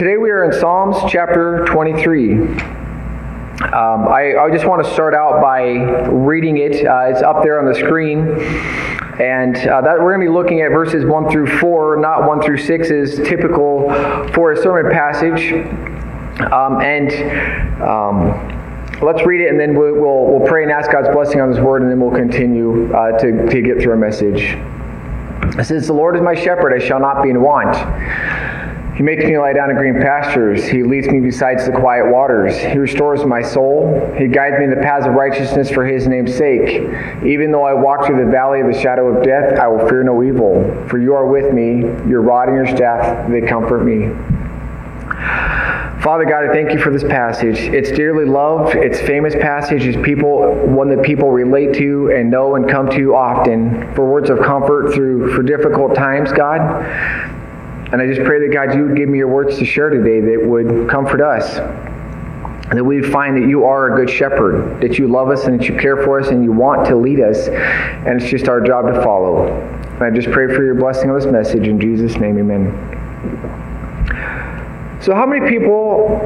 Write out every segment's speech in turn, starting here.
Today we are in Psalms chapter 23. Um, I, I, just want to start out by reading it. Uh, it's up there on the screen. And uh, that, we're going to be looking at verses 1 through 4, not 1 through 6 is typical for a sermon passage. Um, and um, let's read it, and then we'll, we'll, we'll, pray and ask God's blessing on this word, and then we'll continue uh, to, to get through our message. It says, The Lord is my shepherd, I shall not be in want. He makes me lie down in green pastures. He leads me beside the quiet waters. He restores my soul. He guides me in the paths of righteousness for his name's sake. Even though I walk through the valley of the shadow of death, I will fear no evil. For you are with me. Your rod and your staff, they comfort me. Father God, I thank you for this passage. It's dearly loved. It's famous passage. It's people one that people relate to and know and come to often for words of comfort through for difficult times, God. And I just pray that, God, you would give me your words to share today that would comfort us. That we'd find that you are a good shepherd, that you love us and that you care for us and you want to lead us. And it's just our job to follow. And I just pray for your blessing on this message. In Jesus' name, amen. So, how many people,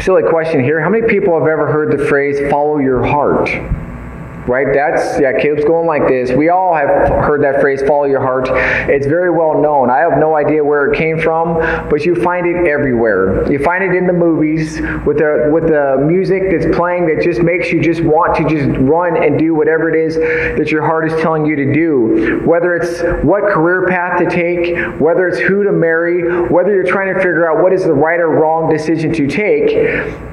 silly question here, how many people have ever heard the phrase, follow your heart? Right? That's, yeah, Caleb's going like this. We all have heard that phrase, follow your heart. It's very well known. I have no idea where it came from, but you find it everywhere. You find it in the movies with the, with the music that's playing that just makes you just want to just run and do whatever it is that your heart is telling you to do. Whether it's what career path to take, whether it's who to marry, whether you're trying to figure out what is the right or wrong decision to take,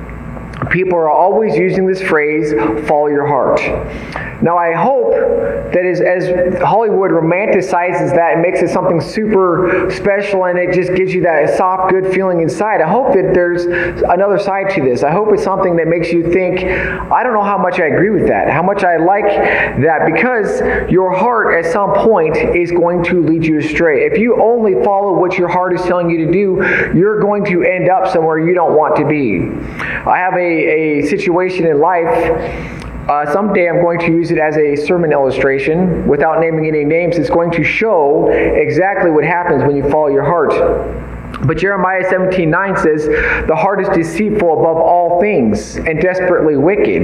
people are always using this phrase, follow your heart. Now, I hope that as, as, Hollywood romanticizes that and makes it something super special and it just gives you that soft, good feeling inside, I hope that there's another side to this. I hope it's something that makes you think, I don't know how much I agree with that, how much I like that, because your heart at some point is going to lead you astray. If you only follow what your heart is telling you to do, you're going to end up somewhere you don't want to be. I have a, a situation in life uh, someday I'm going to use it as a sermon illustration without naming any names. It's going to show exactly what happens when you follow your heart. But Jeremiah 17 9 says, The heart is deceitful above all things and desperately wicked.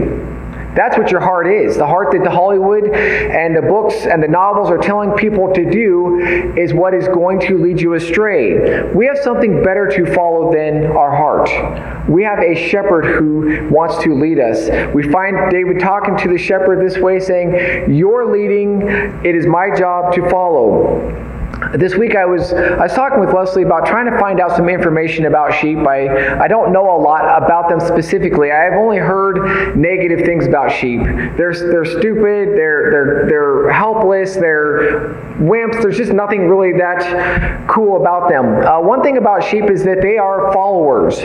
That's what your heart is. The heart that the Hollywood and the books and the novels are telling people to do is what is going to lead you astray. We have something better to follow than our heart. We have a shepherd who wants to lead us. We find David talking to the shepherd this way, saying, You're leading, it is my job to follow this week I was I was talking with Leslie about trying to find out some information about sheep. I, I don't know a lot about them specifically. I have only heard negative things about sheep. They're they're stupid, they're they're they're helpless, they're wimps. There's just nothing really that cool about them. Uh, one thing about sheep is that they are followers.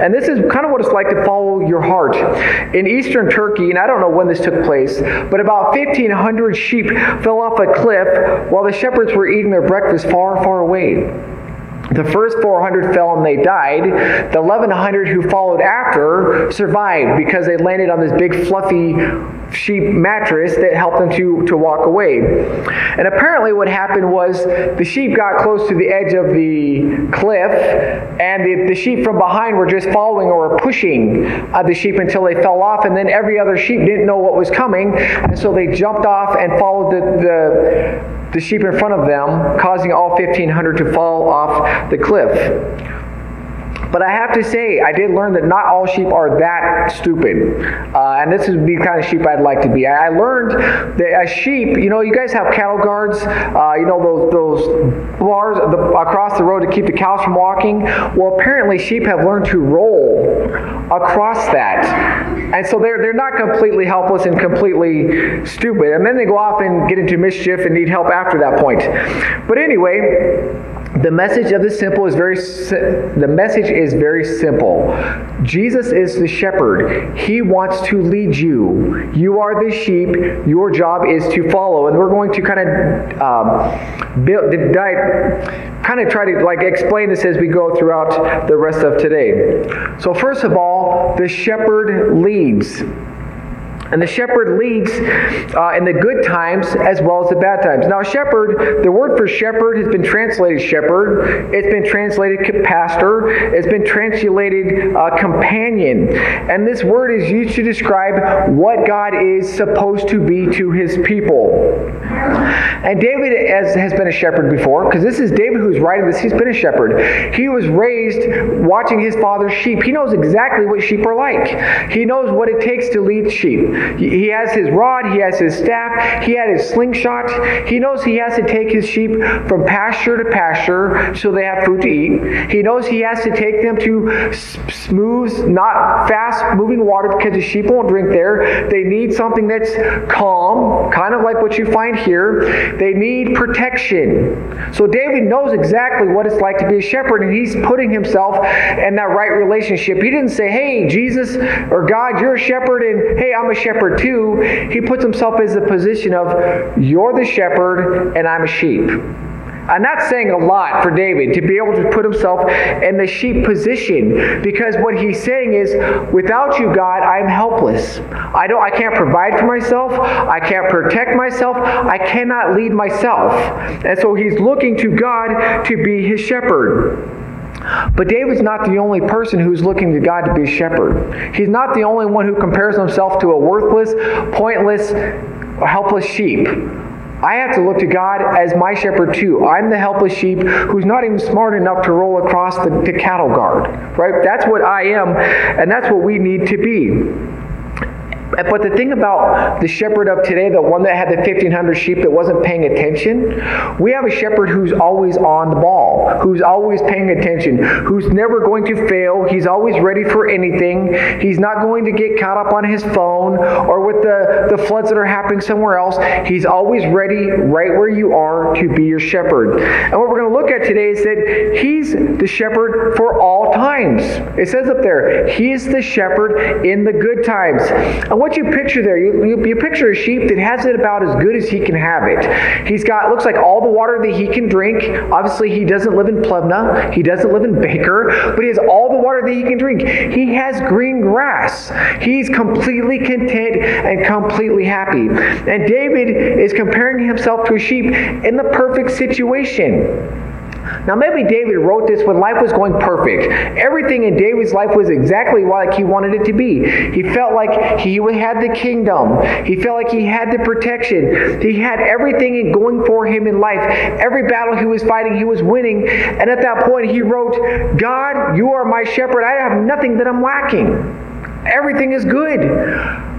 And this is kind of what it's like to follow your heart. In eastern Turkey, and I don't know when this took place, but about 1,500 sheep fell off a cliff while the shepherds were eating their breakfast far, far away. The first 400 fell and they died. The 1100 who followed after survived because they landed on this big fluffy sheep mattress that helped them to, to walk away. And apparently, what happened was the sheep got close to the edge of the cliff, and the, the sheep from behind were just following or pushing uh, the sheep until they fell off. And then every other sheep didn't know what was coming, and so they jumped off and followed the, the the sheep in front of them, causing all 1,500 to fall off the cliff. But I have to say, I did learn that not all sheep are that stupid. Uh, and this is the kind of sheep I'd like to be. I learned that a sheep, you know, you guys have cattle guards, uh, you know, those, those bars the, across the road to keep the cows from walking. Well, apparently, sheep have learned to roll across that. And so they're, they're not completely helpless and completely stupid. And then they go off and get into mischief and need help after that point. But anyway, the message of the simple is very the message is very simple. Jesus is the shepherd. He wants to lead you. You are the sheep. Your job is to follow. And we're going to kind of um, build, kind of try to like explain this as we go throughout the rest of today. So first of all, the shepherd leads. And the shepherd leads uh, in the good times as well as the bad times. Now, shepherd, the word for shepherd has been translated shepherd, it's been translated pastor, it's been translated uh, companion. And this word is used to describe what God is supposed to be to his people. And David has, has been a shepherd before, because this is David who's writing this. He's been a shepherd. He was raised watching his father's sheep. He knows exactly what sheep are like. He knows what it takes to lead sheep. He has his rod, he has his staff, he had his slingshot. He knows he has to take his sheep from pasture to pasture so they have food to eat. He knows he has to take them to smooth, not fast moving water because the sheep won't drink there. They need something that's calm, kind of like what you find here. They need protection. So David knows exactly what it's like to be a shepherd, and he's putting himself in that right relationship. He didn't say, Hey, Jesus or God, you're a shepherd, and hey, I'm a shepherd too. He puts himself as the position of, You're the shepherd, and I'm a sheep. I'm not saying a lot for David to be able to put himself in the sheep position because what he's saying is, without you, God, I'm helpless. I don't I can't provide for myself, I can't protect myself, I cannot lead myself. And so he's looking to God to be his shepherd. But David's not the only person who's looking to God to be a shepherd. He's not the only one who compares himself to a worthless, pointless, helpless sheep. I have to look to God as my shepherd too. I'm the helpless sheep who's not even smart enough to roll across the, the cattle guard. Right? That's what I am, and that's what we need to be. But the thing about the shepherd of today, the one that had the 1,500 sheep that wasn't paying attention, we have a shepherd who's always on the ball, who's always paying attention, who's never going to fail. He's always ready for anything. He's not going to get caught up on his phone or with the, the floods that are happening somewhere else. He's always ready right where you are to be your shepherd. And what we're going to look at today is that he's the shepherd for all times. It says up there, he is the shepherd in the good times. And what you picture there, you, you, you, picture a sheep that has it about as good as he can have it. He's got, looks like all the water that he can drink. Obviously, he doesn't live in Plevna. He doesn't live in Baker, but he has all the water that he can drink. He has green grass. He's completely content and completely happy. And David is comparing himself to a sheep in the perfect situation. Now, maybe David wrote this when life was going perfect. Everything in David's life was exactly like he wanted it to be. He felt like he had the kingdom, he felt like he had the protection, he had everything going for him in life. Every battle he was fighting, he was winning. And at that point, he wrote, God, you are my shepherd. I have nothing that I'm lacking. Everything is good.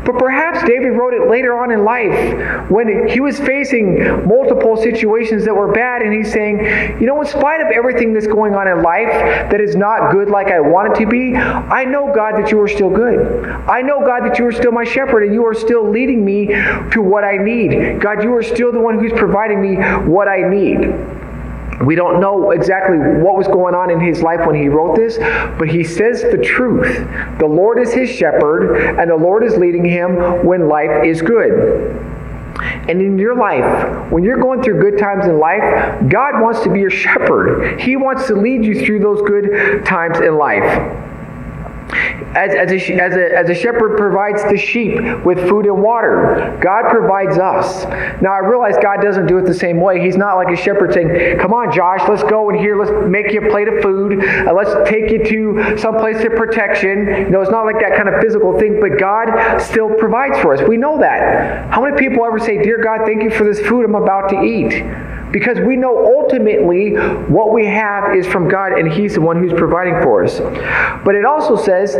But perhaps David wrote it later on in life when he was facing multiple situations that were bad, and he's saying, You know, in spite of everything that's going on in life that is not good like I want it to be, I know, God, that you are still good. I know, God, that you are still my shepherd, and you are still leading me to what I need. God, you are still the one who's providing me what I need. We don't know exactly what was going on in his life when he wrote this, but he says the truth. The Lord is his shepherd, and the Lord is leading him when life is good. And in your life, when you're going through good times in life, God wants to be your shepherd. He wants to lead you through those good times in life. As, as, a, as, a, as a shepherd provides the sheep with food and water, God provides us. Now, I realize God doesn't do it the same way. He's not like a shepherd saying, Come on, Josh, let's go in here, let's make you a plate of food, and let's take you to some place of protection. You know, it's not like that kind of physical thing, but God still provides for us. We know that. How many people ever say, Dear God, thank you for this food I'm about to eat? Because we know ultimately what we have is from God and He's the one who's providing for us. But it also says,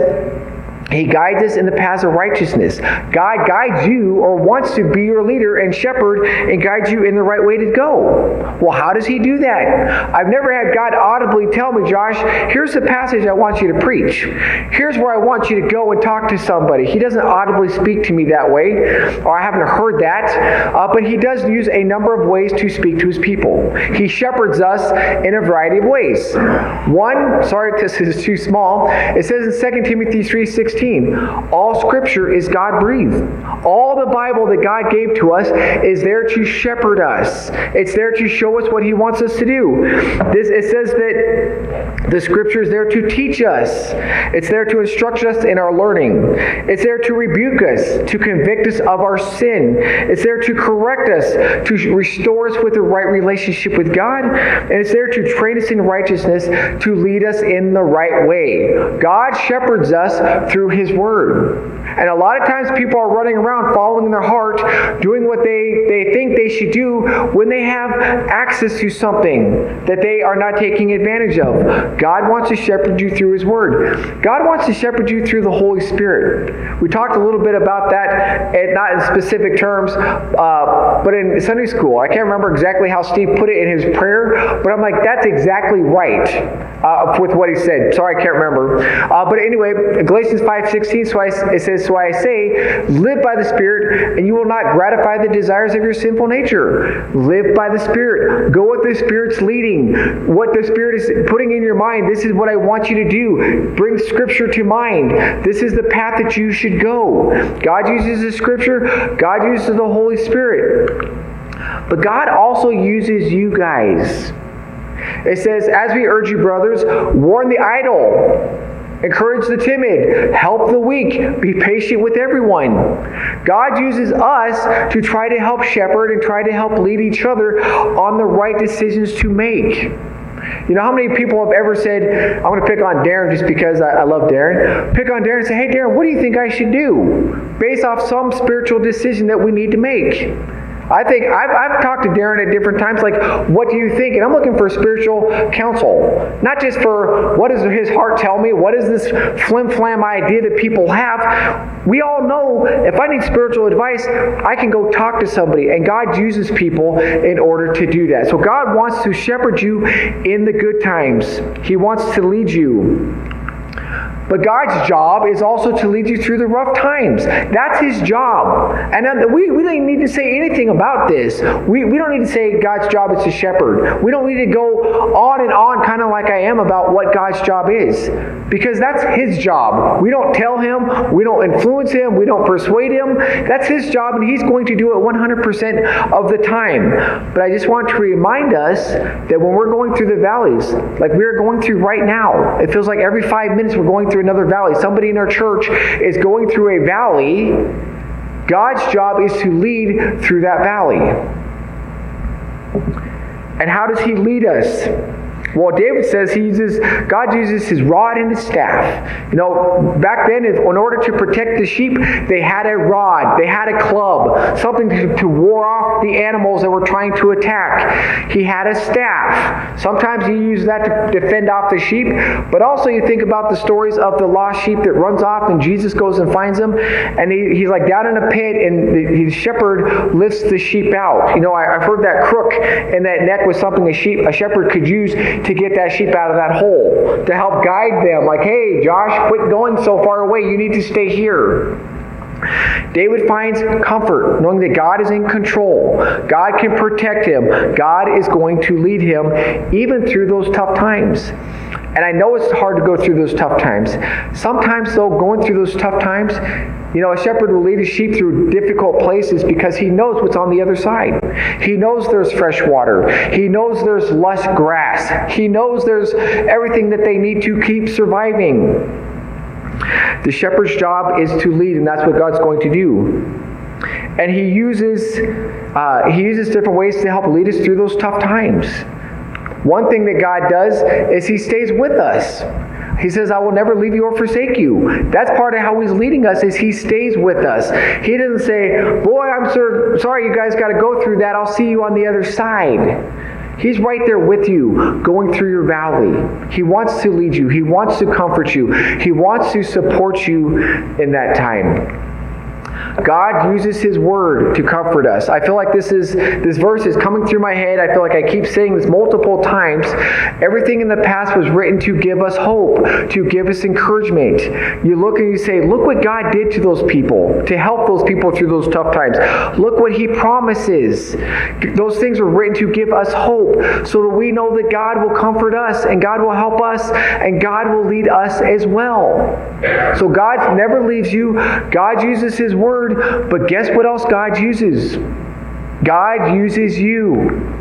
he guides us in the paths of righteousness. God guides you or wants to be your leader and shepherd and guides you in the right way to go. Well, how does He do that? I've never had God audibly tell me, Josh, here's the passage I want you to preach. Here's where I want you to go and talk to somebody. He doesn't audibly speak to me that way, or I haven't heard that, uh, but He does use a number of ways to speak to His people. He shepherds us in a variety of ways. One, sorry this is too small, it says in 2 Timothy 3 6 16. All scripture is God breathed. All the Bible that God gave to us is there to shepherd us. It's there to show us what he wants us to do. This it says that the scripture is there to teach us. It's there to instruct us in our learning. It's there to rebuke us, to convict us of our sin. It's there to correct us, to restore us with the right relationship with God, and it's there to train us in righteousness, to lead us in the right way. God shepherds us through his word. And a lot of times people are running around following their heart, doing what they, they think they should do when they have access to something that they are not taking advantage of. God wants to shepherd you through His Word. God wants to shepherd you through the Holy Spirit. We talked a little bit about that, not in specific terms, uh, but in Sunday school. I can't remember exactly how Steve put it in his prayer, but I'm like, that's exactly right uh, with what he said. Sorry, I can't remember. Uh, but anyway, Galatians 5.16, so I, it says, So I say, live by the Spirit, and you will not gratify the desires of your sinful nature. Live by the Spirit. Go with the Spirit's leading. What the Spirit is putting in your mind, this is what I want you to do. Bring Scripture to mind. This is the path that you should go. God uses the Scripture, God uses the Holy Spirit. But God also uses you guys. It says, As we urge you, brothers, warn the idle. Encourage the timid, help the weak, be patient with everyone. God uses us to try to help shepherd and try to help lead each other on the right decisions to make. You know how many people have ever said, I'm going to pick on Darren just because I, I, love Darren? Pick on Darren and say, hey, Darren, what do you think I should do? Based off some spiritual decision that we need to make. I think I've, I've talked to Darren at different times, like, what do you think? And I'm looking for spiritual counsel, not just for what does his heart tell me? What is this flim flam idea that people have? We all know if I need spiritual advice, I can go talk to somebody, and God uses people in order to do that. So God wants to shepherd you in the good times. He wants to lead you but God's job is also to lead you through the rough times. That's His job. And we, we don't need to say anything about this. We, we don't need to say God's job is to shepherd. We don't need to go on and on, kind of like I am, about what God's job is. Because that's His job. We don't tell Him, we don't influence Him, we don't persuade Him. That's His job, and He's going to do it 100% of the time. But I just want to remind us that when we're going through the valleys, like we're going through right now, it feels like every five minutes we're going through through another valley. Somebody in our church is going through a valley. God's job is to lead through that valley. And how does He lead us? Well, David says he uses God uses his rod and his staff. You know, back then, in order to protect the sheep, they had a rod, they had a club, something to, to ward off the animals that were trying to attack. He had a staff. Sometimes he used that to defend off the sheep, but also you think about the stories of the lost sheep that runs off, and Jesus goes and finds them, and he, he's like down in a pit, and the, the shepherd lifts the sheep out. You know, I, have heard that crook in that neck was something a sheep a shepherd could use to get that sheep out of that hole, to help guide them. Like, hey, Josh, quit going so far away. You need to stay here. David finds comfort knowing that God is in control. God can protect him. God is going to lead him even through those tough times. And I know it's hard to go through those tough times. Sometimes, though, going through those tough times, you know, a shepherd will lead his sheep through difficult places because he knows what's on the other side. He knows there's fresh water. He knows there's less grass. He knows there's everything that they need to keep surviving. The shepherd's job is to lead, and that's what God's going to do. And he uses uh, he uses different ways to help lead us through those tough times. One thing that God does is He stays with us. He says, I will never leave you or forsake you. That's part of how he's leading us is he stays with us. He doesn't say, boy, I'm so, sorry you guys got to go through that. I'll see you on the other side. He's right there with you, going through your valley. He wants to lead you. He wants to comfort you. He wants to support you in that time. God uses his word to comfort us. I feel like this is this verse is coming through my head. I feel like I keep saying this multiple times. Everything in the past was written to give us hope, to give us encouragement. You look and you say, look what God did to those people, to help those people through those tough times. Look what he promises. Those things were written to give us hope so that we know that God will comfort us and God will help us and God will lead us as well. So God never leaves you. God uses his word, but guess what else God uses? God uses you.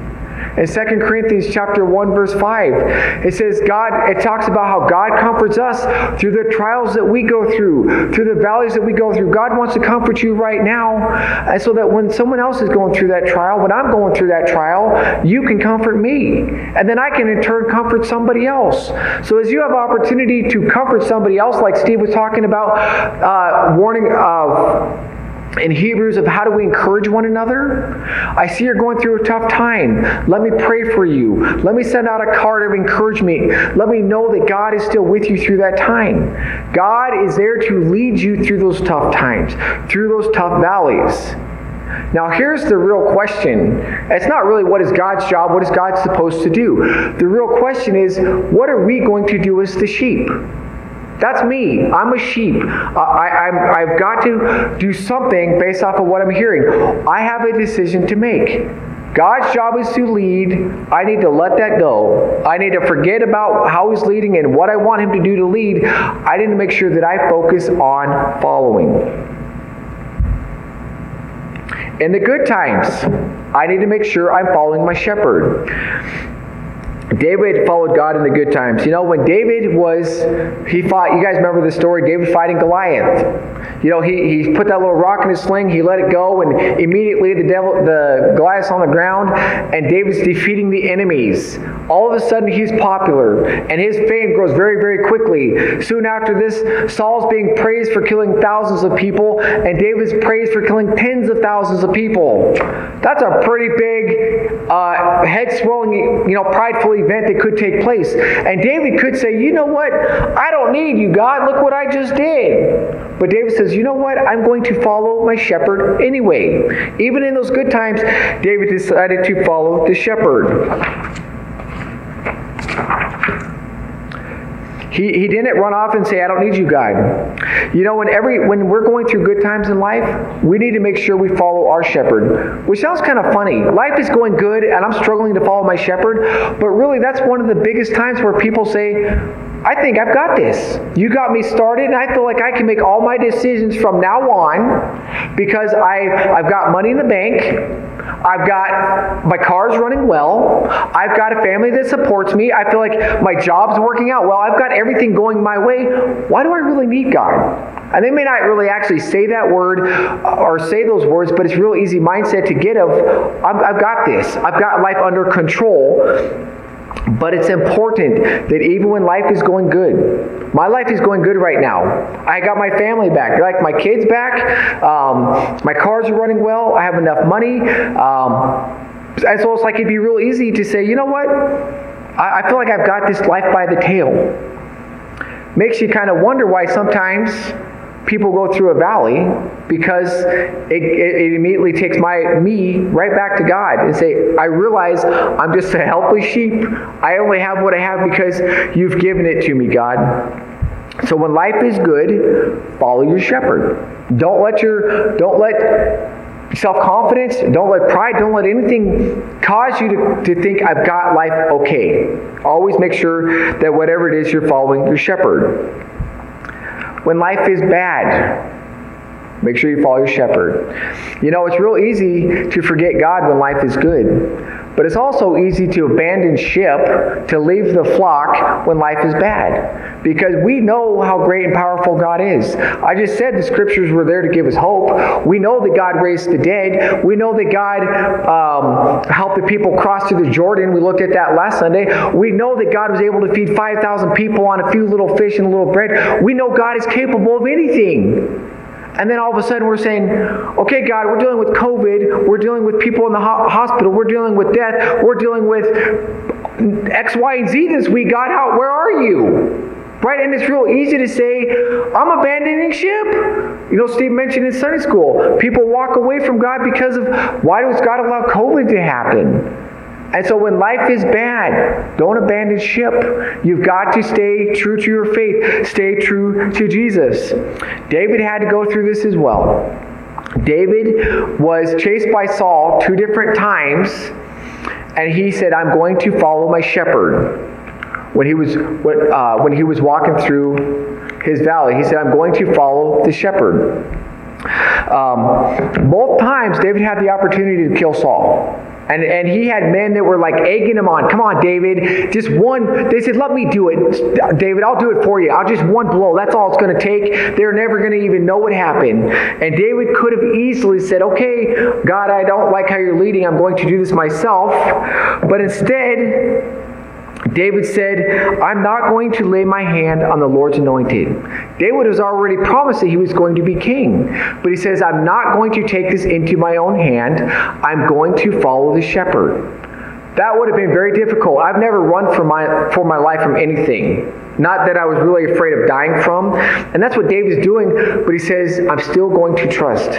In 2 Corinthians chapter 1 verse 5, it says God it talks about how God comforts us through the trials that we go through, through the valleys that we go through. God wants to comfort you right now, and so that when someone else is going through that trial, when I'm going through that trial, you can comfort me. And then I can in turn comfort somebody else. So as you have opportunity to comfort somebody else like Steve was talking about uh, warning of in Hebrews of how do we encourage one another. I see you're going through a tough time. Let me pray for you. Let me send out a card of encouragement. Let me know that God is still with you through that time. God is there to lead you through those tough times, through those tough valleys. Now, here's the real question. It's not really what is God's job, what is God supposed to do? The real question is, what are we going to do as the sheep? That's me. I'm a sheep. I, have got to do something based off of what I'm hearing. I have a decision to make. God's job is to lead. I need to let that go. I need to forget about how He's leading and what I want Him to do to lead. I need to make sure that I focus on following. In the good times, I need to make sure I'm following my shepherd. David followed God in the good times. You know, when David was, he fought, you guys remember the story, David fighting Goliath. You know, he, he put that little rock in his sling, he let it go, and immediately the devil, the Goliath's on the ground, and David's defeating the enemies. All of a sudden, he's popular, and his fame grows very, very quickly. Soon after this, Saul's being praised for killing thousands of people, and David's praised for killing tens of thousands of people. That's a pretty big, uh, head swelling, you know, prideful event that could take place. And David could say, You know what? I don't need you, God. Look what I just did. But David says, You know what? I'm going to follow my shepherd anyway. Even in those good times, David decided to follow the shepherd. He, he didn't run off and say, I don't need you, God. You know, when every when we're going through good times in life, we need to make sure we follow our shepherd. Which sounds kind of funny. Life is going good and I'm struggling to follow my shepherd, but really that's one of the biggest times where people say, I think I've got this. You got me started, and I feel like I can make all my decisions from now on because I, I've got money in the bank. I've got my car's running well. I've got a family that supports me. I feel like my job's working out well. I've got everything going my way. Why do I really need God? And they may not really actually say that word or say those words, but it's real easy mindset to get of, I've, I've got this. I've got life under control. But it's important that even when life is going good, my life is going good right now. I got my family back, like my kids back. Um, my cars are running well. I have enough money. Um, and so it's like it'd be real easy to say, you know what? I, I feel like I've got this life by the tail. Makes you kind of wonder why sometimes people go through a valley because it, it, immediately takes my me right back to God and say, I realize I'm just a helpless sheep. I only have what I have because you've given it to me, God. So when life is good, follow your shepherd. Don't let your don't let self-confidence, don't let pride, don't let anything cause you to, to think I've got life okay. Always make sure that whatever it is you're following your shepherd. When life is bad, make sure you follow your shepherd. You know, it's real easy to forget God when life is good. But it's also easy to abandon ship, to leave the flock when life is bad. Because we know how great and powerful God is. I just said the scriptures were there to give us hope. We know that God raised the dead. We know that God um, helped the people cross through the Jordan. We looked at that last Sunday. We know that God was able to feed 5,000 people on a few little fish and a little bread. We know God is capable of anything. And then all of a sudden we're saying, okay, God, we're dealing with COVID. We're dealing with people in the ho- hospital. We're dealing with death. We're dealing with X, Y, and Z this week. God, how, where are you? right? And it's real easy to say, I'm abandoning ship. You know, Steve mentioned in Sunday school, people walk away from God because of why does God allow COVID to happen? And so when life is bad, don't abandon ship. You've got to stay true to your faith, stay true to Jesus. David had to go through this as well. David was chased by Saul two different times, and he said, I'm going to follow my shepherd. When he was, uh, when he was walking through his valley, he said, I'm going to follow the shepherd. Um, both times, David had the opportunity to kill Saul. And, and he had men that were like egging him on. Come on, David. Just one. They said, let me do it. David, I'll do it for you. I'll just one blow. That's all it's going to take. They're never going to even know what happened. And David could have easily said, okay, God, I don't like how you're leading. I'm going to do this myself. But instead, David said, I'm not going to lay my hand on the Lord's anointed. David has already promised that he was going to be king. But he says, I'm not going to take this into my own hand. I'm going to follow the shepherd. That would have been very difficult. I've never run for my, for my life from anything. Not that I was really afraid of dying from. And that's what David's doing. But he says, I'm still going to trust.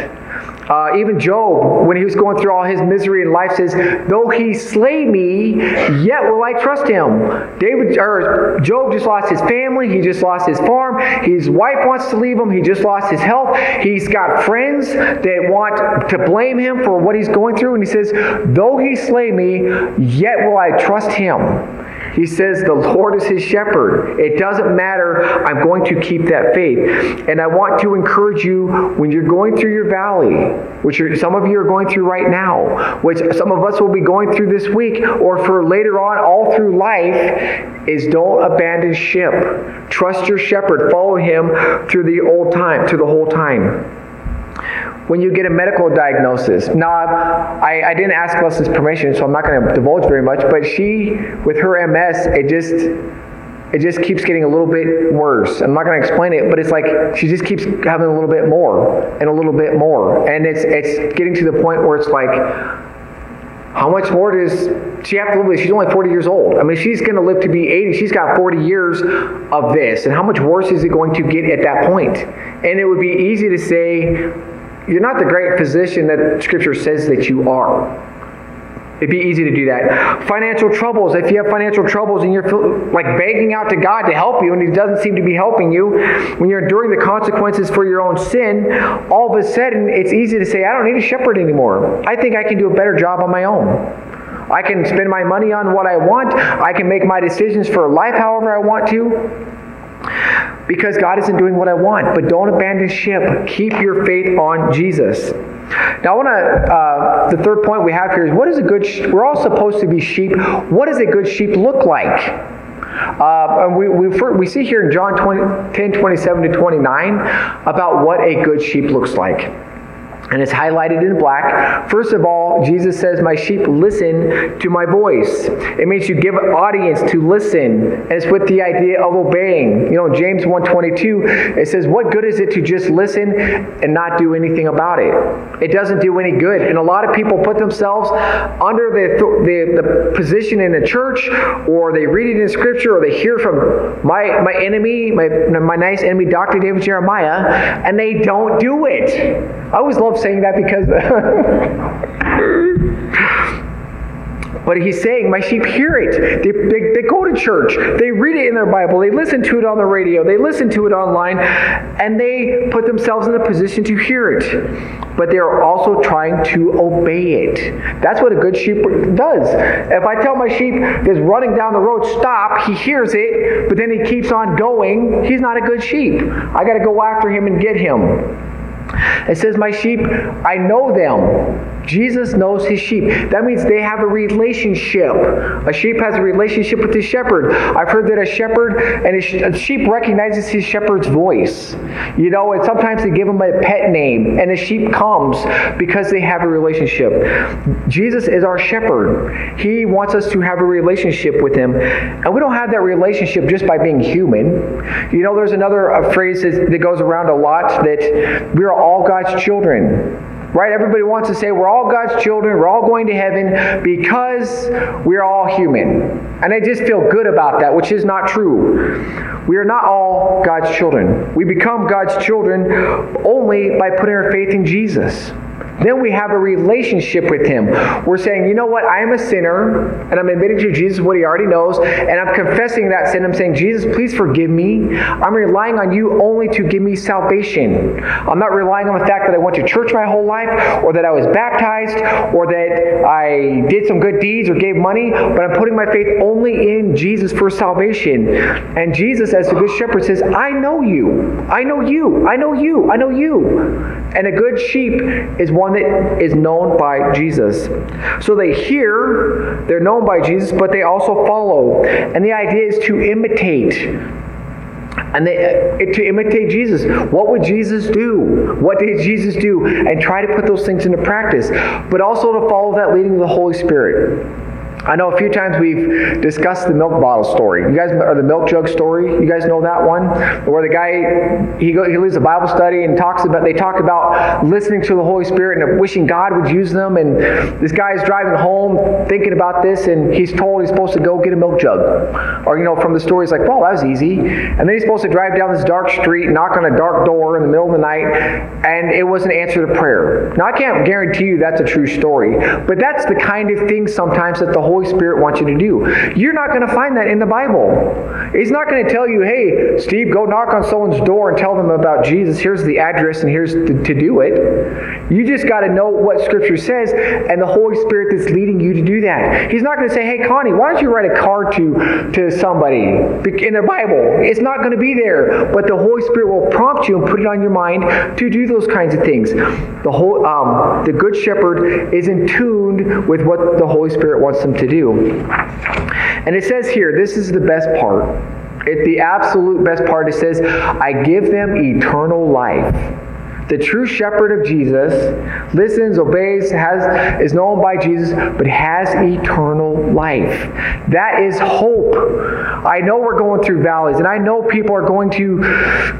Uh, even Job, when he was going through all his misery in life, says, "Though he slay me, yet will I trust him." David or Job just lost his family. He just lost his farm. His wife wants to leave him. He just lost his health. He's got friends that want to blame him for what he's going through, and he says, "Though he slay me, yet will I trust him." He says, The Lord is his shepherd. It doesn't matter. I'm going to keep that faith. And I want to encourage you when you're going through your valley, which some of you are going through right now, which some of us will be going through this week or for later on all through life, is don't abandon ship. Trust your shepherd. Follow him through the old time, through the whole time when you get a medical diagnosis. Now, I, I didn't ask Leslie's permission, so I'm not going to divulge very much, but she, with her MS, it just it just keeps getting a little bit worse. I'm not going to explain it, but it's like she just keeps having a little bit more and a little bit more, and it's it's getting to the point where it's like, how much more does she have to live with? She's only 40 years old. I mean, she's going to live to be 80. She's got 40 years of this, and how much worse is it going to get at that point? And it would be easy to say, you're not the great physician that Scripture says that you are. It'd be easy to do that. Financial troubles. If you have financial troubles and you're like begging out to God to help you and He doesn't seem to be helping you, when you're enduring the consequences for your own sin, all of a sudden it's easy to say, I don't need a shepherd anymore. I think I can do a better job on my own. I can spend my money on what I want. I can make my decisions for life however I want to because God isn't doing what I want. But don't abandon ship. Keep your faith on Jesus. Now, I want to, uh, the third point we have here is what is a good, sh- we're all supposed to be sheep. What does a good sheep look like? Uh, and we, we, we see here in John 20, 10 27 to 29 about what a good sheep looks like and it's highlighted in black. First of all, Jesus says, My sheep listen to my voice. It means you give audience to listen, and it's with the idea of obeying. You know, James 1.22, it says, What good is it to just listen and not do anything about it? It doesn't do any good. And a lot of people put themselves under the, the, the position in the church, or they read it in scripture, or they hear from my, my enemy, my, my nice enemy, Dr. David Jeremiah, and they don't do it. I always love saying that because But he's saying, My sheep hear it. They, they, they, go to church. They read it in their Bible. They listen to it on the radio. They listen to it online. And they put themselves in a position to hear it. But they are also trying to obey it. That's what a good sheep does. If I tell my sheep that's running down the road, stop, he hears it, but then he keeps on going, he's not a good sheep. I got to go after him and get him. It says, My sheep, I know them. Jesus knows his sheep. That means they have a relationship. A sheep has a relationship with his shepherd. I've heard that a shepherd and a sheep recognizes his shepherd's voice. You know, and sometimes they give him a pet name, and a sheep comes because they have a relationship. Jesus is our shepherd. He wants us to have a relationship with him. And we don't have that relationship just by being human. You know, there's another uh, phrase that goes around a lot that we're all God's children. Right? Everybody wants to say we're all God's children, we're all going to heaven because we're all human. And they just feel good about that, which is not true. We are not all God's children. We become God's children only by putting our faith in Jesus. Then we have a relationship with Him. We're saying, you know what? I am a sinner, and I'm admitting to Jesus what He already knows, and I'm confessing that sin. I'm saying, Jesus, please forgive me. I'm relying on you only to give me salvation. I'm not relying on the fact that I went to church my whole life, or that I was baptized, or that I did some good deeds or gave money, but I'm putting my faith only in Jesus for salvation. And Jesus, as the Good Shepherd, says, I know you. I know you. I know you. I know you. And a good sheep is one that is known by Jesus. So they hear, they're known by Jesus, but they also follow. And the idea is to imitate. And they, uh, to imitate Jesus. What would Jesus do? What did Jesus do? And try to put those things into practice. But also to follow that leading of the Holy Spirit. I know a few times we've discussed the milk bottle story. You guys, or the milk jug story. You guys know that one, where the guy he go, he leads a Bible study and talks about they talk about listening to the Holy Spirit and wishing God would use them. And this guy's driving home thinking about this, and he's told he's supposed to go get a milk jug. Or you know, from the story, he's like, "Well, that was easy." And then he's supposed to drive down this dark street, knock on a dark door in the middle of the night, and it was an answer to prayer. Now I can't guarantee you that's a true story, but that's the kind of thing sometimes that the Holy Spirit wants you to do. You're not going to find that in the Bible. He's not going to tell you, hey, Steve, go knock on someone's door and tell them about Jesus. Here's the address and here's to, to do it. You just got to know what Scripture says and the Holy Spirit that's leading you to do that. He's not going to say, hey, Connie, why don't you write a card to, to somebody in the Bible? It's not going to be there. But the Holy Spirit will prompt you and put it on your mind to do those kinds of things. The, whole, um, the Good Shepherd is in tune with what the Holy Spirit wants them to do. And it says here, this is the best part. It, the absolute best part, it says, I give them eternal life the true shepherd of Jesus, listens, obeys, has, is known by Jesus, but has eternal life. That is hope. I know we're going through valleys, and I know people are going to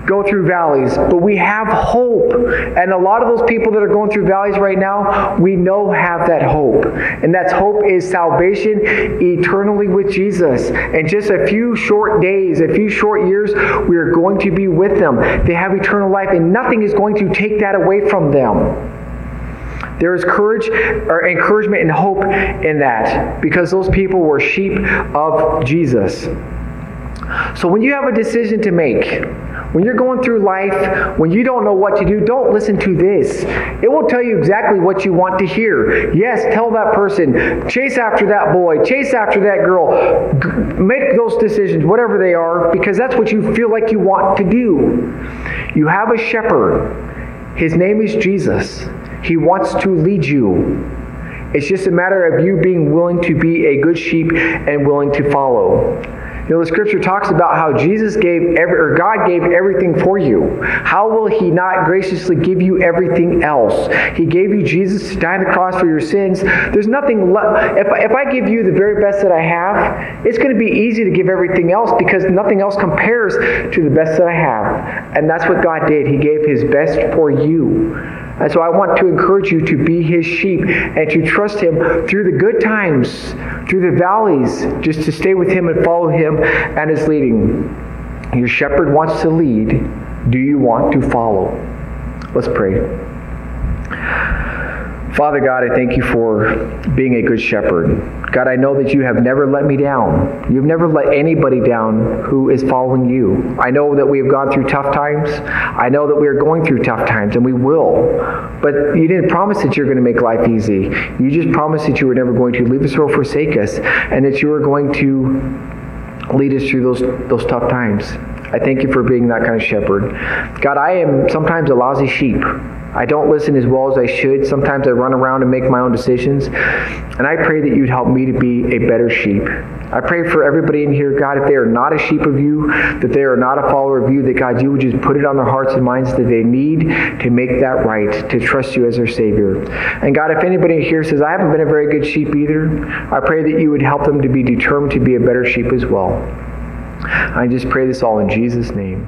go through valleys, but we have hope. And a lot of those people that are going through valleys right now, we know have that hope. And that hope is salvation eternally with Jesus. In just a few short days, a few short years, we are going to be with them. They have eternal life, and nothing is going to take that away from them. There is courage or encouragement and hope in that because those people were sheep of Jesus. So when you have a decision to make, when you're going through life, when you don't know what to do, don't listen to this. It will tell you exactly what you want to hear. Yes, tell that person, chase after that boy, chase after that girl, make those decisions, whatever they are, because that's what you feel like you want to do. You have a shepherd his name is Jesus. He wants to lead you. It's just a matter of you being willing to be a good sheep and willing to follow. You know, the scripture talks about how Jesus gave every, or God gave everything for you. How will He not graciously give you everything else? He gave you Jesus to die on the cross for your sins. There's nothing left. If, if I give you the very best that I have, it's going to be easy to give everything else because nothing else compares to the best that I have. And that's what God did. He gave His best for you. And so I want to encourage you to be his sheep and to trust him through the good times, through the valleys, just to stay with him and follow him and his leading. Your shepherd wants to lead. Do you want to follow? Let's pray. Father God, I thank you for being a good shepherd. God, I know that you have never let me down. You've never let anybody down who is following you. I know that we have gone through tough times. I know that we are going through tough times, and we will. But you didn't promise that you're going to make life easy. You just promised that you were never going to leave us or forsake us, and that you were going to lead us through those, those tough times. I thank you for being that kind of shepherd. God, I am sometimes a lousy sheep. I don't listen as well as I should. Sometimes I run around and make my own decisions. And I pray that you'd help me to be a better sheep. I pray for everybody in here, God, if they are not a sheep of you, that they are not a follower of you, that God, you would just put it on their hearts and minds that they need to make that right, to trust you as their Savior. And God, if anybody here says, I haven't been a very good sheep either, I pray that you would help them to be determined to be a better sheep as well. I just pray this all in Jesus' name.